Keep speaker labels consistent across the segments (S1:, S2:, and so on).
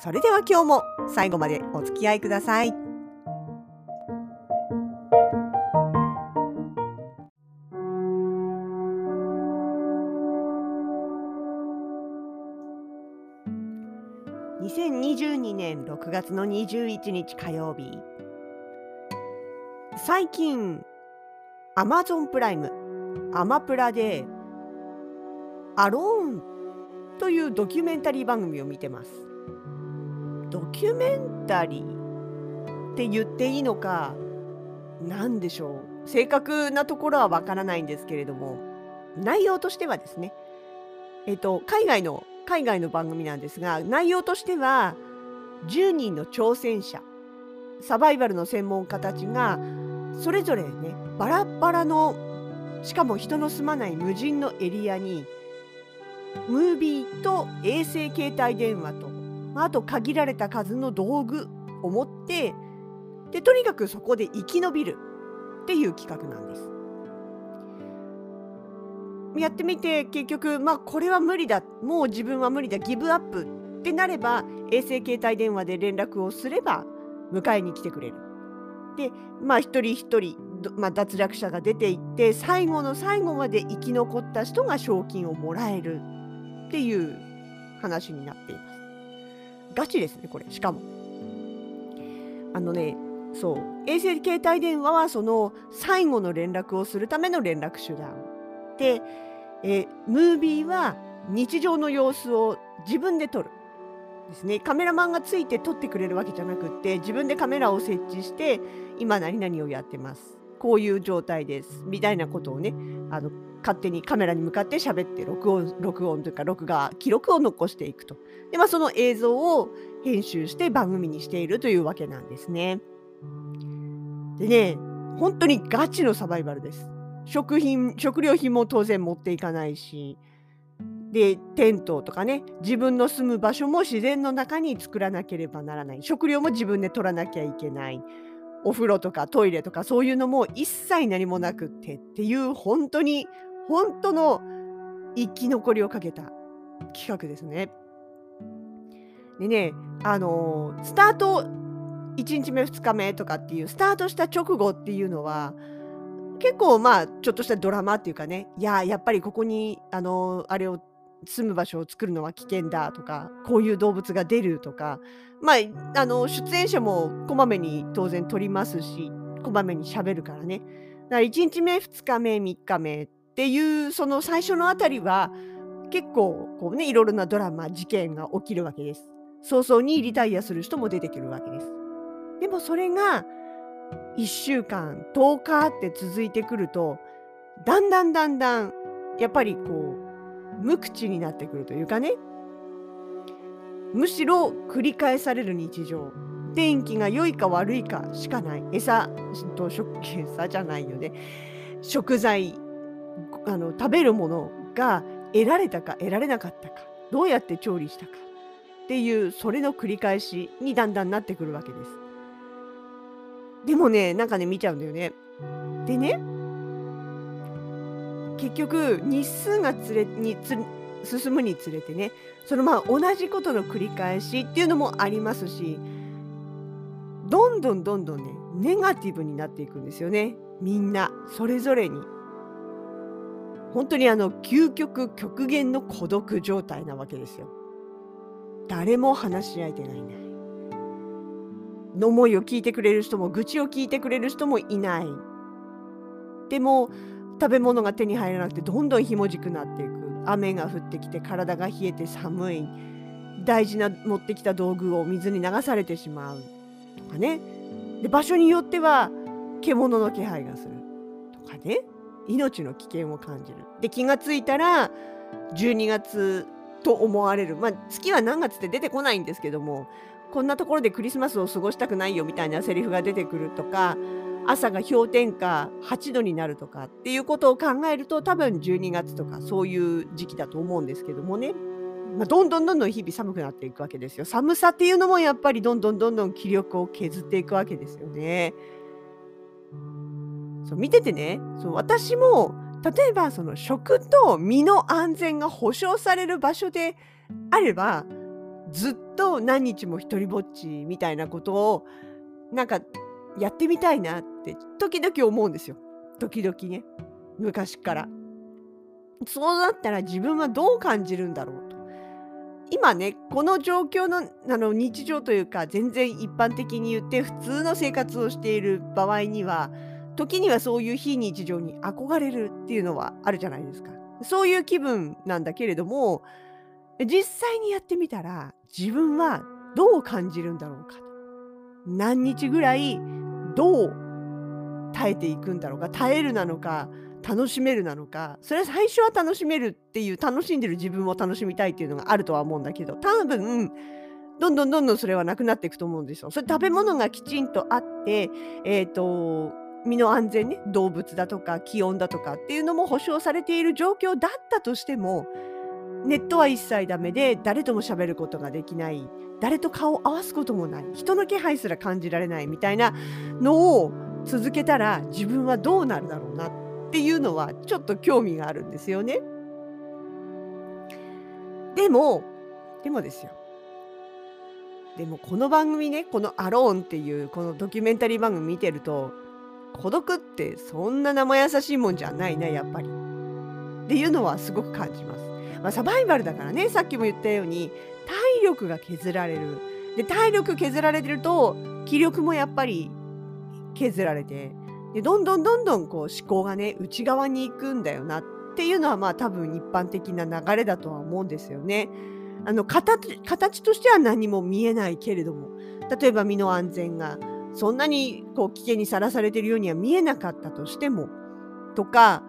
S1: それでは今日も最後までお付き合いください。2022年6月の21日火曜日最近 Amazon プライムアマプラでアローンというドキュメンタリー番組を見てますドキュメンタリーって言っていいのか何でしょう。正確なところはわからないんですけれども内容としてはですね。えっと海外の海外の番組なんですが内容としては10人の挑戦者サバイバルの専門家たちがそれぞれねバラバラのしかも人の住まない無人のエリアにムービーと衛星携帯電話とあと限られた数の道具を持ってでとにかくそこで生き延びるっていう企画なんです。やってみて結局まあこれは無理だもう自分は無理だギブアップってなれば衛星携帯電話で連絡をすれば迎えに来てくれる。でまあ一人一人、まあ、脱落者が出ていって最後の最後まで生き残った人が賞金をもらえるっていう話になっています。ガチですねこれ。しかも。あのねそう。衛星携帯電話はその最後の連絡をするための連絡手段。で、えムービーは日常の様子を自分で撮るですね。カメラマンがついて撮ってくれるわけじゃなくって自分でカメラを設置して今何々をやってます。こういう状態です。みたいなことをねあの勝手にカメラに向かって喋って録音録音というか録画記録を残していくと。で、まあ、その映像を編集して番組にしているというわけなんですね。でね本当にガチのサバイバルです。食品食料品も当然持っていかないし。でテントとかね自分の住む場所も自然の中に作らなければならない。食料も自分で取らなきゃいけない。お風呂とかトイレとかそういうのも一切何もなくってっていう本当に本当の生き残りをかけた企画ですね。でねあのスタート1日目2日目とかっていうスタートした直後っていうのは結構まあちょっとしたドラマっていうかねいややっぱりここにあのあれを住む場所を作るのは危険だとかこういう動物が出るとかまああの出演者もこまめに当然撮りますしこまめにしゃべるからねだから1日目2日目3日目っていうその最初のあたりは結構こうねいろいろなドラマ事件が起きるわけです。早々にリタイアする人も出てくるわけです。でもそれが1週間10日って続いてくるとだんだんだんだんやっぱりこう無口になってくるというかねむしろ繰り返される日常天気が良いか悪いかしかない餌と食餌じゃないよね食材あの食べるものが得られたか得られなかったかどうやって調理したかっていうそれの繰り返しにだんだんなってくるわけです。でもねなんかね見ちゃうんだよね。でね結局日数がつれにつ進むにつれてねそのまあ同じことの繰り返しっていうのもありますしどんどんどんどんねネガティブになっていくんですよねみんなそれぞれに。本当にあの究極極限の孤独状態なわけですよ。誰も話し相手がいない。の思いを聞いてくれる人も愚痴を聞いてくれる人もいない。でも食べ物が手に入らなくてどんどんひもじくなっていく。雨が降ってきて体が冷えて寒い。大事な持ってきた道具を水に流されてしまうとかね。で場所によっては獣の気配がするとかね。命の危険を感じる。で気がついたら12月と思われる、まあ、月は何月って出てこないんですけどもこんなところでクリスマスを過ごしたくないよみたいなセリフが出てくるとか朝が氷点下8度になるとかっていうことを考えると多分12月とかそういう時期だと思うんですけどもね、まあ、どんどんどんどん日々寒くなっていくわけですよ。寒さっていうのもやっぱりどんどんどんどん気力を削っていくわけですよね。そう見ててねそう私も例えばその食と身の安全が保障される場所であればずっと何日も一りぼっちみたいなことをなんかやってみたいなって時々思うんですよ。時々ね。昔から。そうなったら自分はどう感じるんだろうと。今ね、この状況のあの日常というか、全然一般的に言って普通の生活をしている場合には、時にはそういう非日常に憧れるっていうのはあるじゃないですか。そういう気分なんだけれども、実際にやってみたら自分はどう感じるんだろうかと。何日ぐらいどう耐えていくんだろうか耐えるなのか楽しめるなのかそれは最初は楽しめるっていう楽しんでる自分を楽しみたいっていうのがあるとは思うんだけど多分どんどんどんどんそれはなくなっていくと思うんですよ。それ食べ物がきちんとあってえっ、ー、と身の安全ね動物だとか気温だとかっていうのも保証されている状況だったとしてもネットは一切ダメで誰とも喋ることができない誰と顔を合わすこともない人の気配すら感じられないみたいなのを続けたら自分はどうなるだろうなっていうのはちょっと興味があるんですよね。でもでもですよでもこの番組ねこの「アローン」っていうこのドキュメンタリー番組見てると孤独ってそんな生優しいもんじゃないなやっぱりっていうのはすごく感じます。まあ、サバイバルだからねさっきも言ったように体力が削られるで体力削られてると気力もやっぱり削られてでどんどんどんどんこう思考がね内側に行くんだよなっていうのはまあ多分一般的な流れだとは思うんですよね。あの形形としては何も見えないけれども例えば身の安全がそんなにこう危険にさらされてるようには見えなかったとしてもとか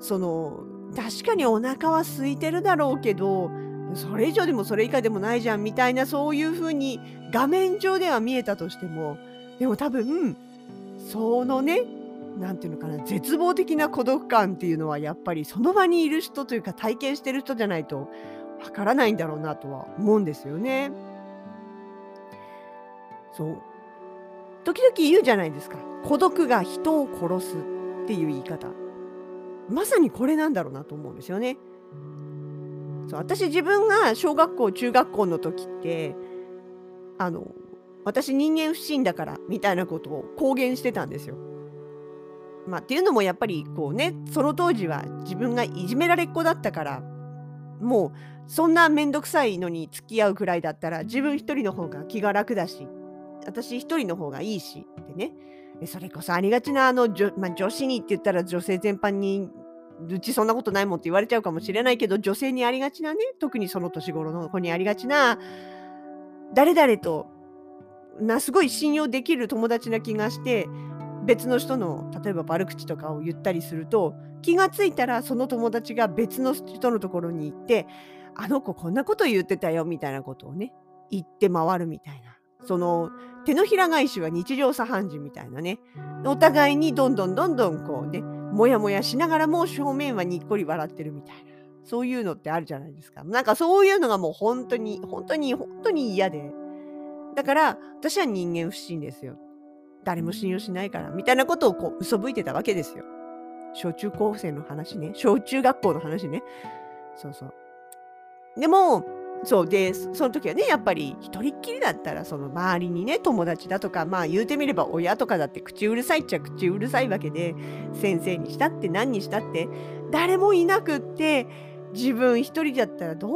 S1: その確かにお腹は空いてるだろうけどそれ以上でもそれ以下でもないじゃんみたいなそういう風に画面上では見えたとしてもでも多分そのね何て言うのかな絶望的な孤独感っていうのはやっぱりその場にいる人というか体験してる人じゃないとわからないんだろうなとは思うんですよね。そう時々言うじゃないですか孤独が人を殺すっていう言い方まさにこれなんだろうなと思うんですよね。そう私自分が小学校中学校の時ってあの私人間不信だからみたいなことを公言してたんですよ。まあ、っていうのもやっぱりこうねその当時は自分がいじめられっ子だったからもうそんな面倒くさいのに付き合うくらいだったら自分一人の方が気が楽だし私一人の方がいいしってねそれこそありがちなあの女,、まあ、女子にって言ったら女性全般にうちそんなことないもんって言われちゃうかもしれないけど女性にありがちなね特にその年頃の子にありがちな誰々となすごい信用できる友達な気がして別の人の例えば悪口とかを言ったりすると気がついたらその友達が別の人のところに行ってあの子こんなこと言ってたよみたいなことをね言って回るみたいな。その手のひら返しは日常茶飯事みたいなね。お互いにどんどんどんどんこうねもやもやしながらも正面はにっこり笑ってるみたいなそういうのってあるじゃないですか。なんかそういうのがもう本当に本当に本当に嫌で。だから私は人間不信ですよ。誰も信用しないからみたいなことをこう嘘吹いてたわけですよ。小中高生の話ね。小中学校の話ね。そうそう。でもそうでその時はねやっぱり一人っきりだったらその周りにね友達だとかまあ言うてみれば親とかだって口うるさいっちゃ口うるさいわけで先生にしたって何にしたって誰もいなくって自分一人だったらど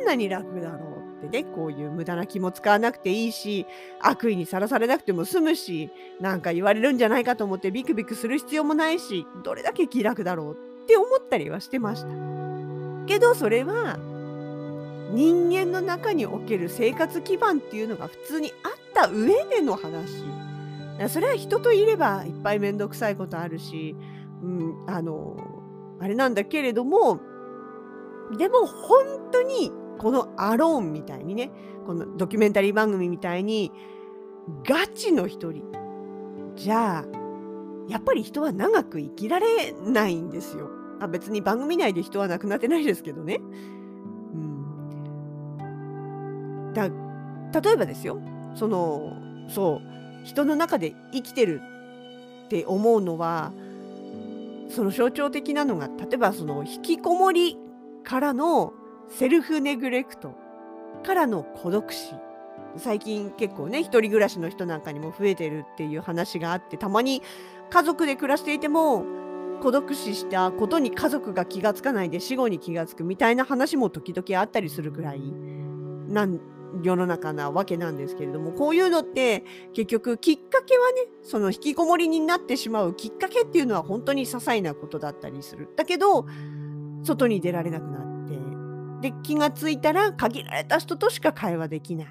S1: んなに楽だろうってねこういう無駄な気も使わなくていいし悪意にさらされなくても済むし何か言われるんじゃないかと思ってビクビクする必要もないしどれだけ気楽だろうって思ったりはしてました。けどそれは人間の中における生活基盤っていうのが普通にあった上での話それは人といればいっぱい面倒くさいことあるし、うん、あのあれなんだけれどもでも本当にこのアローンみたいにねこのドキュメンタリー番組みたいにガチの一人じゃあやっぱり人は長く生きられないんですよ。あ別に番組内で人は亡くなってないですけどね。だ例えばですよ。そのそう。人の中で生きてるって思うのはその象徴的なのが例えばその引きこもりからのセルフネグレクトからの孤独死。最近結構ね一人暮らしの人なんかにも増えてるっていう話があってたまに家族で暮らしていても孤独死したことに家族が気がつかないで死後に気がつくみたいな話も時々あったりするくらいなん世の中なわけなんですけれどもこういうのって結局きっかけはねその引きこもりになってしまうきっかけっていうのは本当に些細なことだったりする。だけど外に出られなくなってで気がついたら限られた人としか会話できない。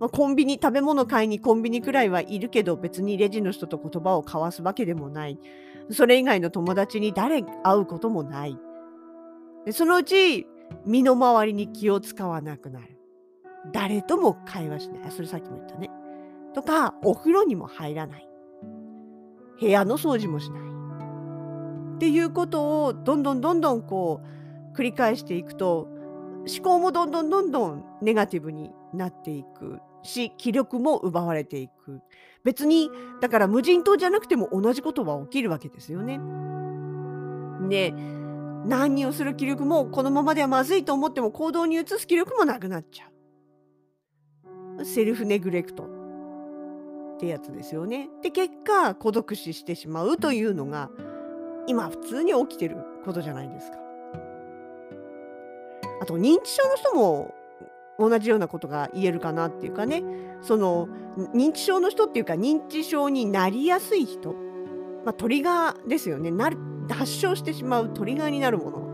S1: まあ、コンビニ食べ物買いにコンビニくらいはいるけど別にレジの人と言葉を交わすわけでもないそれ以外の友達に誰会うこともないでそのうち身の回りに気を使わなくなる誰とも会話しない。それさっきも言ったね。とかお風呂にも入らない。部屋の掃除もしない。っていうことをどんどんどんどんこう繰り返していくと思考もどんどんどんどんネガティブになっていくし気力も奪われていく。別にだから無人島じゃなくても同じことは起きるわけですよね。で何をする気力もこのままではまずいと思っても行動に移す気力もなくなっちゃう。セルフネグレクト。ってやつですよね。で結果孤独死してしまうというのが今普通に起きてることじゃないですか。あと認知症の人も同じようなことが言えるかなっていうかね。その認知症の人っていうか認知症になりやすい人、まあ、トリガーですよね。なる発症してしまうトリガーになるもの。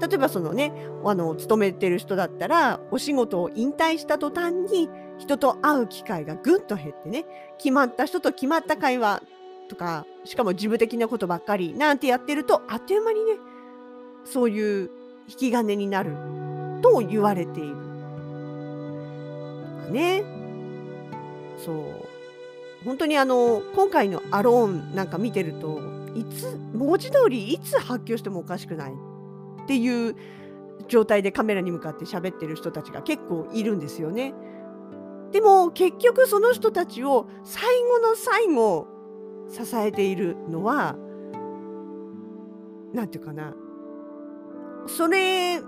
S1: 例えばそのねあの勤めてる人だったらお仕事を引退した途端に人と会う機会がぐんと減ってね決まった人と決まった会話とかしかも事務的なことばっかりなんてやってるとあっという間にねそういう引き金になると言われている。ね。そう本当にあの今回の「アローン」なんか見てるといつ文字通りいつ発狂してもおかしくないっていう状態でカメラに向かって喋ってる人たちが結構いるんですよね。でも結局その人たちを最後の最後支えているのは何て言うかな。それ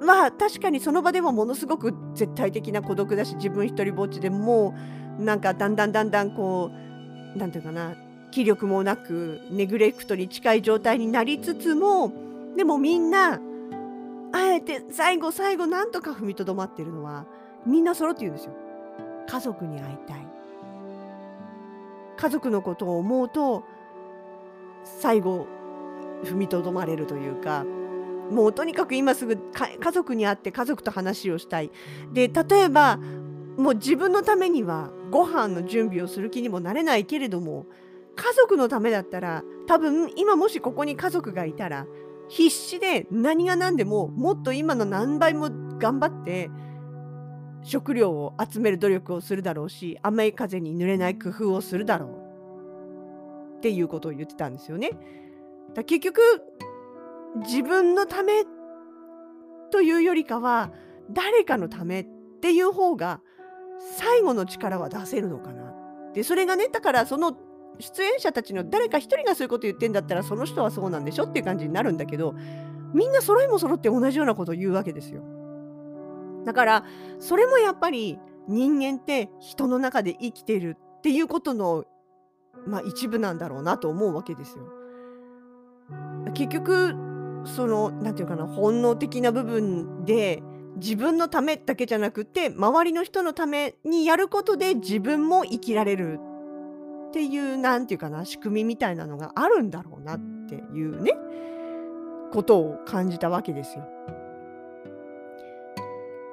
S1: まあ確かにその場でもものすごく絶対的な孤独だし自分一人ぼっちでもうなんかだんだんだんだんこう何て言うかな。気力もなくネグレクトに近い状態になりつつもでもみんなあえて最後最後なんとか踏みとどまってるのはみんな揃って言うんですよ。家族に会いたい。家族のことを思うと最後踏みとどまれるというかもうとにかく今すぐ家族に会って家族と話をしたい。で例えばもう自分のためにはご飯の準備をする気にもなれないけれども家族のためだったら多分今もしここに家族がいたら必死で何が何でももっと今の何倍も頑張って食料を集める努力をするだろうし雨風に濡れない工夫をするだろうっていうことを言ってたんですよね。だ結局自分のためというよりかは誰かのためっていう方が最後の力は出せるのかなでそれがねだからその出演者たちの誰か一人がそういうこと言ってんだったらその人はそうなんでしょっていう感じになるんだけどみんな揃いも揃って同じようなことを言うわけですよ。だからそれもやっぱり人間って人の中で生きてるっていうことの、まあ、一部なんだろうなと思うわけですよ。結局その何て言うかな本能的な部分で自分のためだけじゃなくて周りの人のためにやることで自分も生きられるっていう何て言うかな仕組みみたいなのがあるんだろうなっていうねことを感じたわけですよ。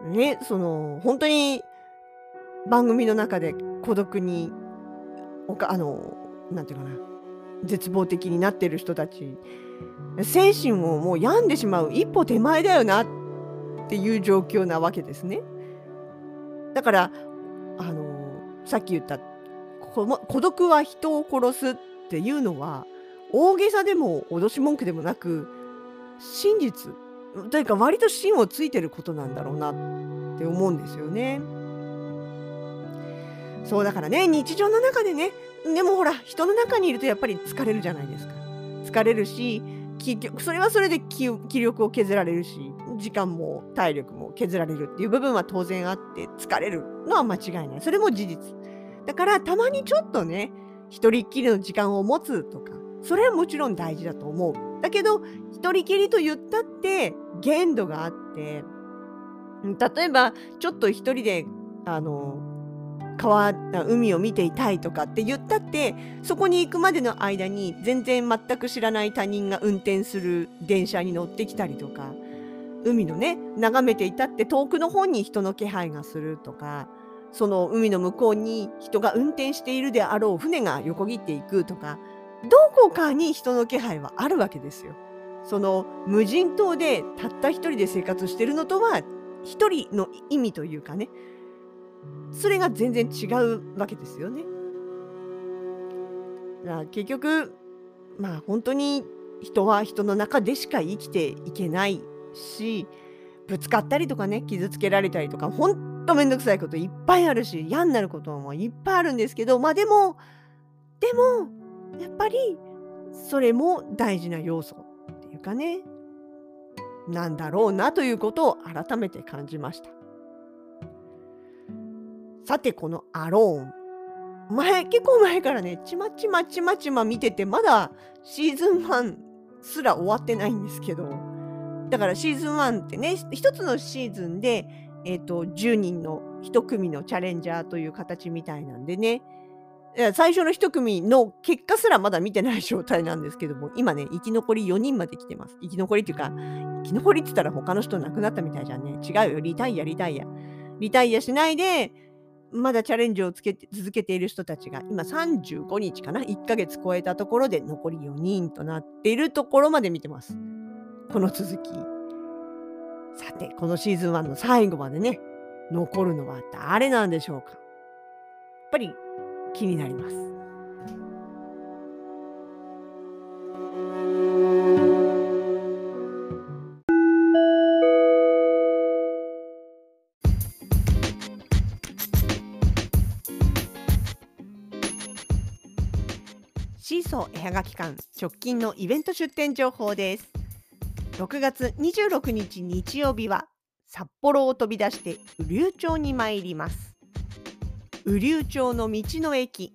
S1: ねその本当に番組の中で孤独におかあの何て言うかな絶望的になってる人たち精神をもう病んでしまう一歩手前だよなっていう状況なわけですね。だからあのさっき言った孤独は人を殺すっていうのは大げさでも脅し文句でもなく真実というか割と芯をついてることなんだろうなって思うんですよね。そうだからね日常の中でねでもほら人の中にいるとやっぱり疲れるじゃないですか。疲れるしそれはそれで気力を削られるし時間も体力も削られるっていう部分は当然あって疲れるのは間違いないそれも事実だからたまにちょっとね一人っきりの時間を持つとかそれはもちろん大事だと思うだけど一人きりと言ったって限度があって例えばちょっと一人であの川海を見ていたいとかって言ったってそこに行くまでの間に全然全く知らない他人が運転する電車に乗ってきたりとか海のね眺めていたって遠くの方に人の気配がするとかその海の向こうに人が運転しているであろう船が横切っていくとかこかに人の気配はあるわけですよ。その無人島でたった一人で生活してるのとは一人の意味というかねそれが全然違うわけですよね。だから結局まあ本当に人は人の中でしか生きていけないしぶつかったりとかね傷つけられたりとか本当めんどくさいこといっぱいあるし嫌になることもいっぱいあるんですけどまあでもでもやっぱりそれも大事な要素っていうかね。なんだろうなということを改めて感じました。さてこの「アローン」前結構前からねちまちまちまちま見ててまだシーズン1すら終わってないんですけど。だからシーズン1ってね一つのシーズンで、えーと、10人の1組のチャレンジャーという形みたいなんでね。最初の1組の結果すらまだ見てない状態なんですけども今ね生き残り4人まで来てます。生き残りっていうか生き残りって言ったら他の人亡くなったみたいじゃんね。違うよ。リタイアリタイア。リタイアしないでまだチャレンジをつけて続けている人たちが今35日かな？1ヶ月超えたところで残り4人となっているところまで見てます。この続き。さて、このシーズン1の最後までね、残るのは誰なんでしょうか？やっぱり気になります。シーソー絵はがき館直近のイベント出店情報です。6月26日日曜日は札幌を飛び出して雨竜町に参ります。雨竜町の道の駅。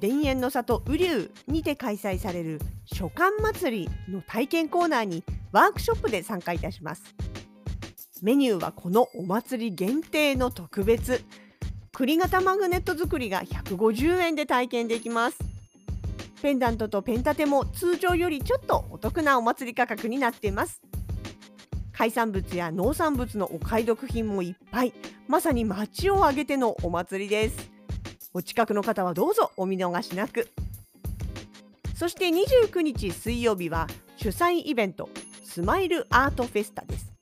S1: 田園の里雨竜にて開催される書館祭りの体験コーナーにワークショップで参加いたします。メニューはこのお祭り限定の特別。栗型マグネット作りが150円で体験できます。ペンダントとペン立ても通常よりちょっとお得なお祭り価格になっています。海産物や農産物のお買い得品もいっぱい。まさに街を挙げてのお祭りです。お近くの方はどうぞお見逃しなく。そして29日水曜日は主催イベントスマイルアートフェスタです。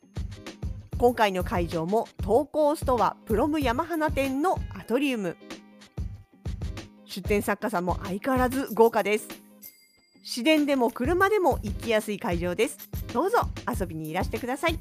S1: 今回の会場も投稿ストアプロム山花店のアトリウム。出展作家さんも相変わらず豪華です。市電でも車でも行きやすい会場です。どうぞ遊びにいらしてください。